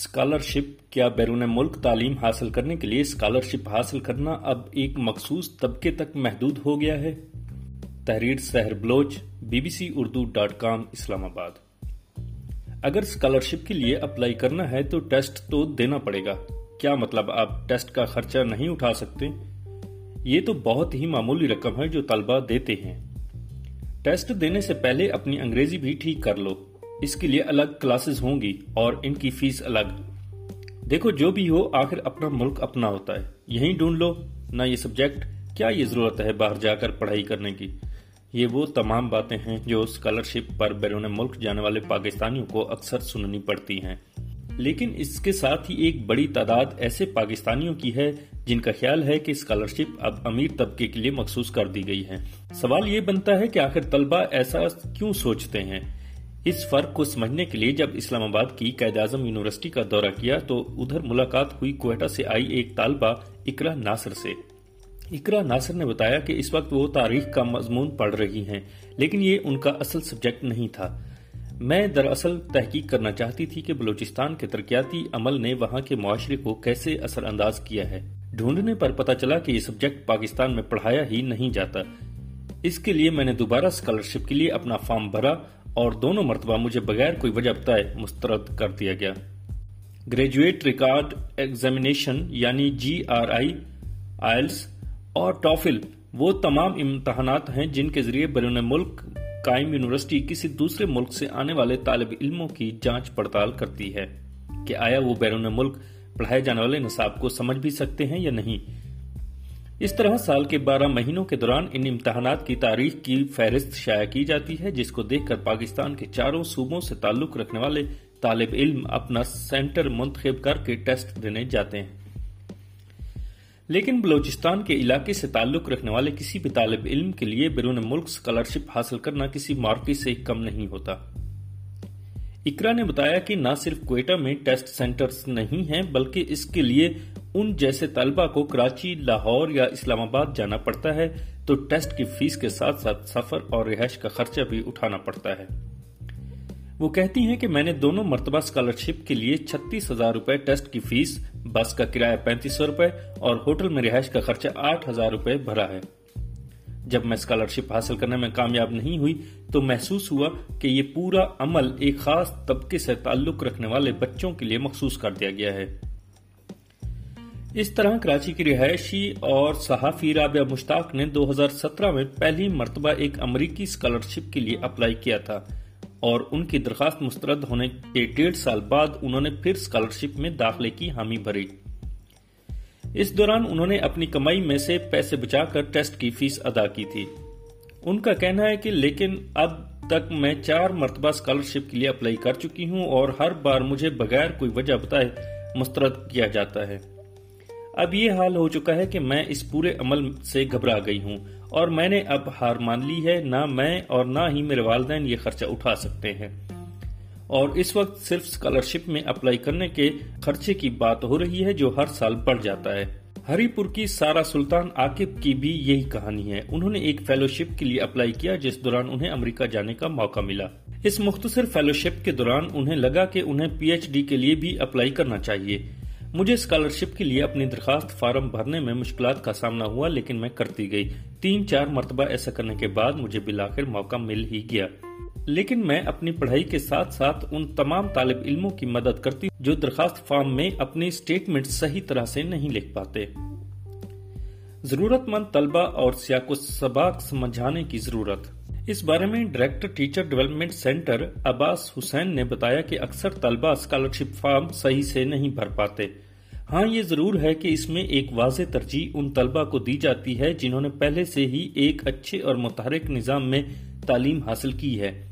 Scholarship کیا بیرون ملک تعلیم حاصل کرنے کے لیے اسکالرشپ حاصل کرنا اب ایک مخصوص طبقے تک محدود ہو گیا ہے۔ تحریر Sehar Baloch, B B C Urdu dot com, Islamabad. اگر اسکالرشپ کے لیے اپلائی کرنا ہے تو ٹیسٹ تو دینا پڑے گا۔ کیا مطلب آپ ٹیسٹ کا خرچہ نہیں اٹھا سکتے؟ یہ تو بہت ہی معمولی رقم ہے جو طلبہ دیتے ہیں۔ ٹیسٹ دینے سے پہلے اپنی انگریزی بھی ٹھیک کر لو۔ اس کے لیے الگ کلاسز ہوں گی اور ان کی فیس الگ۔ دیکھو، جو بھی ہو، آخر اپنا ملک اپنا ہوتا ہے۔ یہیں ڈھونڈ لو، نہ یہ سبجیکٹ کیا یہ ضرورت ہے باہر جا کر پڑھائی کرنے کی؟ یہ وہ تمام باتیں ہیں جو اسکالرشپ پر بیرون ملک جانے والے پاکستانیوں کو اکثر سننی پڑتی ہیں۔ لیکن اس کے ساتھ ہی ایک بڑی تعداد ایسے پاکستانیوں کی ہے جن کا خیال ہے کہ اسکالرشپ اب امیر طبقے کے لیے مخصوص کر دی گئی ہے۔ سوال یہ بنتا ہے کہ آخر طلبہ ایسا کیوں سوچتے ہیں؟ اس فرق کو سمجھنے کے لیے جب اسلام آباد کی قید اعظم یونیورسٹی کا دورہ کیا تو ادھر ملاقات ہوئی کوئٹہ سے آئی ایک طالبہ اکرا ناصر سے۔ اکرا ناصر نے بتایا کہ اس وقت وہ تاریخ کا مضمون پڑھ رہی ہیں، لیکن یہ ان کا اصل سبجیکٹ نہیں تھا۔ میں دراصل تحقیق کرنا چاہتی تھی کہ بلوچستان کے ترقیاتی عمل نے وہاں کے معاشرے کو کیسے اثر انداز کیا ہے۔ ڈھونڈنے پر پتا چلا کہ یہ سبجیکٹ پاکستان میں پڑھایا ہی نہیں جاتا۔ اس کے لیے میں نے دوبارہ اسکالرشپ کے لیے اپنا فارم بھرا اور دونوں مرتبہ مجھے بغیر کوئی وجہ بتائے مسترد کر دیا گیا۔ گریجویٹ ریکارڈ ایگزامینیشن یعنی جی آر آئی آئلس اور ٹافل وہ تمام امتحانات ہیں جن کے ذریعے بیرون ملک قائم یونیورسٹی کسی دوسرے ملک سے آنے والے طالب علموں کی جانچ پڑتال کرتی ہے کہ آیا وہ بیرون ملک پڑھائے جانے والے نصاب کو سمجھ بھی سکتے ہیں یا نہیں۔ اس طرح سال کے بارہ مہینوں کے دوران ان امتحانات کی تاریخ کی فہرست شائع کی جاتی ہے، جس کو دیکھ کر پاکستان کے چاروں صوبوں سے تعلق رکھنے والے طالب علم اپنا سینٹر منتخب کر کے ٹیسٹ دینے جاتے ہیں۔ لیکن بلوچستان کے علاقے سے تعلق رکھنے والے کسی بھی طالب علم کے لیے بیرون ملک اسکالرشپ حاصل کرنا کسی مارکی سے کم نہیں ہوتا۔ اکرا نے بتایا کہ نہ صرف کوئٹہ میں ٹیسٹ سینٹرز نہیں ہیں، بلکہ اس کے لیے ان جیسے طلبہ کو کراچی، لاہور یا اسلام آباد جانا پڑتا ہے، تو ٹیسٹ کی فیس کے ساتھ ساتھ سفر اور رہائش کا خرچہ بھی اٹھانا پڑتا ہے۔ وہ کہتی ہیں کہ میں نے دونوں مرتبہ اسکالرشپ کے لیے چھتیس ہزار روپے ٹیسٹ کی فیس، بس کا کرایہ پینتیس سو روپے اور ہوٹل میں رہائش کا خرچہ آٹھ ہزار روپے بھرا ہے۔ جب میں اسکالرشپ حاصل کرنے میں کامیاب نہیں ہوئی، تو محسوس ہوا کہ یہ پورا عمل ایک خاص طبقے سے تعلق رکھنے والے بچوں کے لیے مخصوص کر دیا گیا ہے۔ اس طرح کراچی کی رہائشی اور صحافی رابعہ مشتاق نے دو ہزار سترہ میں پہلی مرتبہ ایک امریکی اسکالرشپ کے لیے اپلائی کیا تھا اور ان کی درخواست مسترد ہونے کے ڈیڑھ سال بعد انہوں نے پھر اسکالرشپ میں داخلے کی حامی بھری۔ اس دوران انہوں نے اپنی کمائی میں سے پیسے بچا کر ٹیسٹ کی فیس ادا کی تھی۔ ان کا کہنا ہے کہ لیکن اب تک میں چار مرتبہ اسکالرشپ کے لیے اپلائی کر چکی ہوں اور ہر بار مجھے بغیر کوئی وجہ بتائے مسترد کیا جاتا ہے۔ اب یہ حال ہو چکا ہے کہ میں اس پورے عمل سے گھبرا گئی ہوں اور میں نے اب ہار مان لی ہے، نہ میں اور نہ ہی میرے والدین یہ خرچہ اٹھا سکتے ہیں۔ اور اس وقت صرف اسکالرشپ میں اپلائی کرنے کے خرچے کی بات ہو رہی ہے جو ہر سال بڑھ جاتا ہے۔ ہری پور کی سارا سلطان عاقب کی بھی یہی کہانی ہے۔ انہوں نے ایک فیلوشپ کے لیے اپلائی کیا، جس دوران انہیں امریکہ جانے کا موقع ملا۔ اس مختصر فیلوشپ کے دوران انہیں لگا کہ انہیں پی ایچ ڈی کے لیے بھی اپلائی کرنا چاہیے۔ مجھے اسکالرشپ کے لیے اپنی درخواست فارم بھرنے میں مشکلات کا سامنا ہوا، لیکن میں کرتی گئی۔ تین چار مرتبہ ایسا کرنے کے بعد مجھے بلاخر موقع مل ہی گیا۔ لیکن میں اپنی پڑھائی کے ساتھ ساتھ ان تمام طالب علموں کی مدد کرتی، جو درخواست فارم میں اپنی سٹیٹمنٹ صحیح طرح سے نہیں لکھ پاتے۔ ضرورت مند طلبہ اور سیاق و سباق سمجھانے کی ضرورت۔ اس بارے میں director teacher development centre Abbas Hussain نے بتایا کہ اکثر طلبہ اسکالرشپ فارم صحیح سے نہیں بھر پاتے۔ ہاں یہ ضرور ہے کہ اس میں ایک واضح ترجیح ان طلبہ کو دی جاتی ہے جنہوں نے پہلے سے ہی ایک اچھے اور متحرک نظام میں تعلیم حاصل کی ہے۔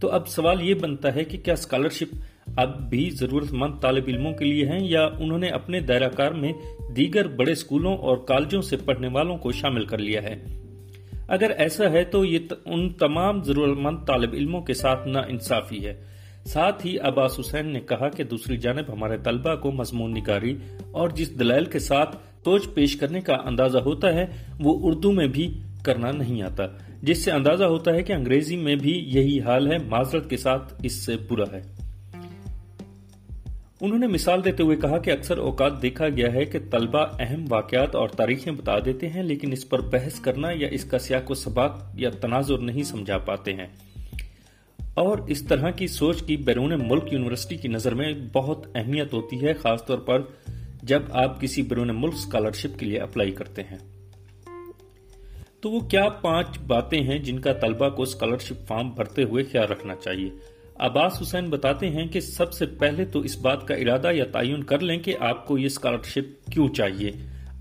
تو اب سوال یہ بنتا ہے کہ کیا اسکالرشپ اب بھی ضرورت مند طالب علموں کے لیے ہیں یا انہوں نے اپنے دائرہ کار میں دیگر بڑے اسکولوں اور کالجوں سے پڑھنے والوں کو شامل کر لیا ہے؟ اگر ایسا ہے تو یہ ان تمام ضرورت مند طالب علموں کے ساتھ نا انصافی ہے۔ ساتھ ہی عباس حسین نے کہا کہ دوسری جانب ہمارے طلبہ کو مضمون نگاری اور جس دلائل کے ساتھ سوچ پیش کرنے کا اندازہ ہوتا ہے، وہ اردو میں بھی کرنا نہیں آتا۔ جس سے اندازہ ہوتا ہے کہ انگریزی میں بھی یہی حال ہے، معذرت کے ساتھ اس سے برا ہے۔ انہوں نے مثال دیتے ہوئے کہا کہ اکثر اوقات دیکھا گیا ہے کہ طلبہ اہم واقعات اور تاریخیں بتا دیتے ہیں، لیکن اس پر بحث کرنا یا اس کا سیاق و سباق یا تناظر نہیں سمجھا پاتے ہیں۔ اور اس طرح کی سوچ کی بیرون ملک یونیورسٹی کی نظر میں بہت اہمیت ہوتی ہے، خاص طور پر جب آپ کسی بیرون ملک اسکالرشپ کے لیے اپلائی کرتے ہیں۔ تو وہ کیا پانچ باتیں ہیں جن کا طلبہ کو اسکالرشپ فارم بھرتے ہوئے خیال رکھنا چاہیے؟ عباس حسین بتاتے ہیں کہ سب سے پہلے تو اس بات کا ارادہ یا تعین کر لیں کہ آپ کو یہ اسکالرشپ کیوں چاہیے؟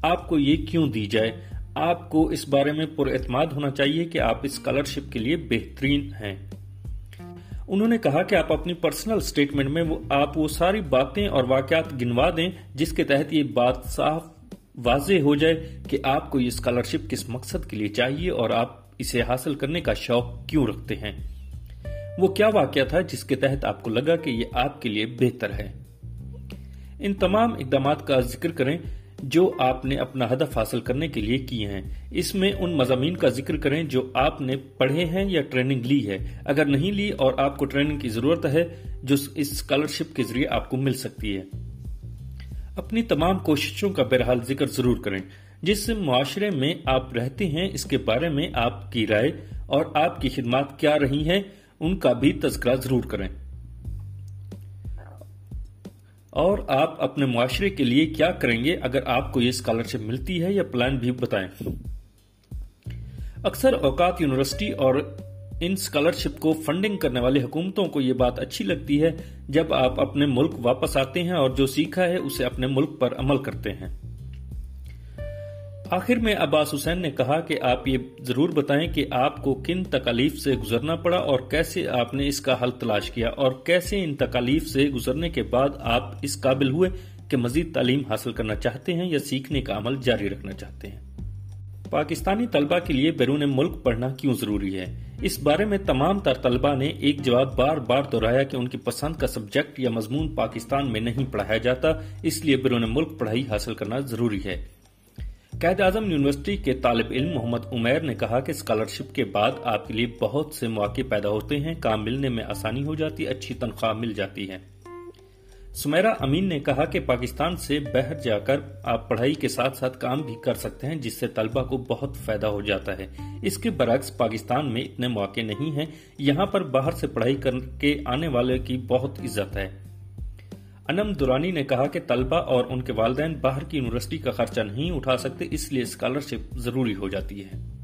آپ کو یہ کیوں دی جائے؟ آپ کو اس بارے میں پر اعتماد ہونا چاہیے کہ آپ اسکالرشپ کے لیے بہترین ہیں۔ انہوں نے کہا کہ آپ اپنی پرسنل سٹیٹمنٹ میں آپ وہ ساری باتیں اور واقعات گنوا دیں جس کے تحت یہ بات صاف واضح ہو جائے کہ آپ کو یہ اسکالرشپ کس مقصد کے لیے چاہیے اور آپ اسے حاصل کرنے کا شوق کیوں رکھتے ہیں۔ وہ کیا واقعہ تھا جس کے تحت آپ کو لگا کہ یہ آپ کے لیے بہتر ہے؟ ان تمام اقدامات کا ذکر کریں جو آپ نے اپنا ہدف حاصل کرنے کے لیے کیے ہیں۔ اس میں ان مضامین کا ذکر کریں جو آپ نے پڑھے ہیں یا ٹریننگ لی ہے۔ اگر نہیں لی اور آپ کو ٹریننگ کی ضرورت ہے، جو اس اسکالرشپ کے ذریعے آپ کو مل سکتی ہے۔ اپنی تمام کوششوں کا بہرحال ذکر ضرور کریں۔ جس معاشرے میں آپ رہتے ہیں، اس کے بارے میں آپ کی رائے اور آپ کی خدمات کیا رہی ہیں ان کا بھی تذکرہ ضرور کریں۔ اور آپ اپنے معاشرے کے لیے کیا کریں گے اگر آپ کو یہ اسکالرشپ ملتی ہے یا پلان بھی بتائیں۔ اکثر اوقات یونیورسٹی اور ان اسکالرشپ کو فنڈنگ کرنے والی حکومتوں کو یہ بات اچھی لگتی ہے جب آپ اپنے ملک واپس آتے ہیں اور جو سیکھا ہے اسے اپنے ملک پر عمل کرتے ہیں۔ آخر میں عباس حسین نے کہا کہ آپ یہ ضرور بتائیں کہ آپ کو کن تکالیف سے گزرنا پڑا اور کیسے آپ نے اس کا حل تلاش کیا اور کیسے ان تکالیف سے گزرنے کے بعد آپ اس قابل ہوئے کہ مزید تعلیم حاصل کرنا چاہتے ہیں یا سیکھنے کا عمل جاری رکھنا چاہتے ہیں۔ پاکستانی طلبہ کے لیے بیرون ملک پڑھنا کیوں ضروری ہے؟ اس بارے میں تمام تر طلبہ نے ایک جواب بار بار دہرایا کہ ان کی پسند کا سبجیکٹ یا مضمون پاکستان میں نہیں پڑھایا جاتا، اس لیے بیرون ملک پڑھائی حاصل کرنا ضروری ہے۔ قید اعظم یونیورسٹی کے طالب علم محمد عمیر نے کہا کہ اسکالرشپ کے بعد آپ کے لیے بہت سے مواقع پیدا ہوتے ہیں، کام ملنے میں آسانی ہو جاتی، اچھی تنخواہ مل جاتی ہے۔ سمیرا امین نے کہا کہ پاکستان سے بہر جا کر آپ پڑھائی کے ساتھ ساتھ کام بھی کر سکتے ہیں، جس سے طلبہ کو بہت فائدہ ہو جاتا ہے۔ اس کے برعکس پاکستان میں اتنے مواقع نہیں ہیں، یہاں پر باہر سے پڑھائی کر کے آنے والے کی بہت عزت ہے۔ انم دورانی نے کہا کہ طلبہ اور ان کے والدین باہر کی یونیورسٹی کا خرچہ نہیں اٹھا سکتے، اس لیے اسکالرشپ ضروری ہو جاتی ہے۔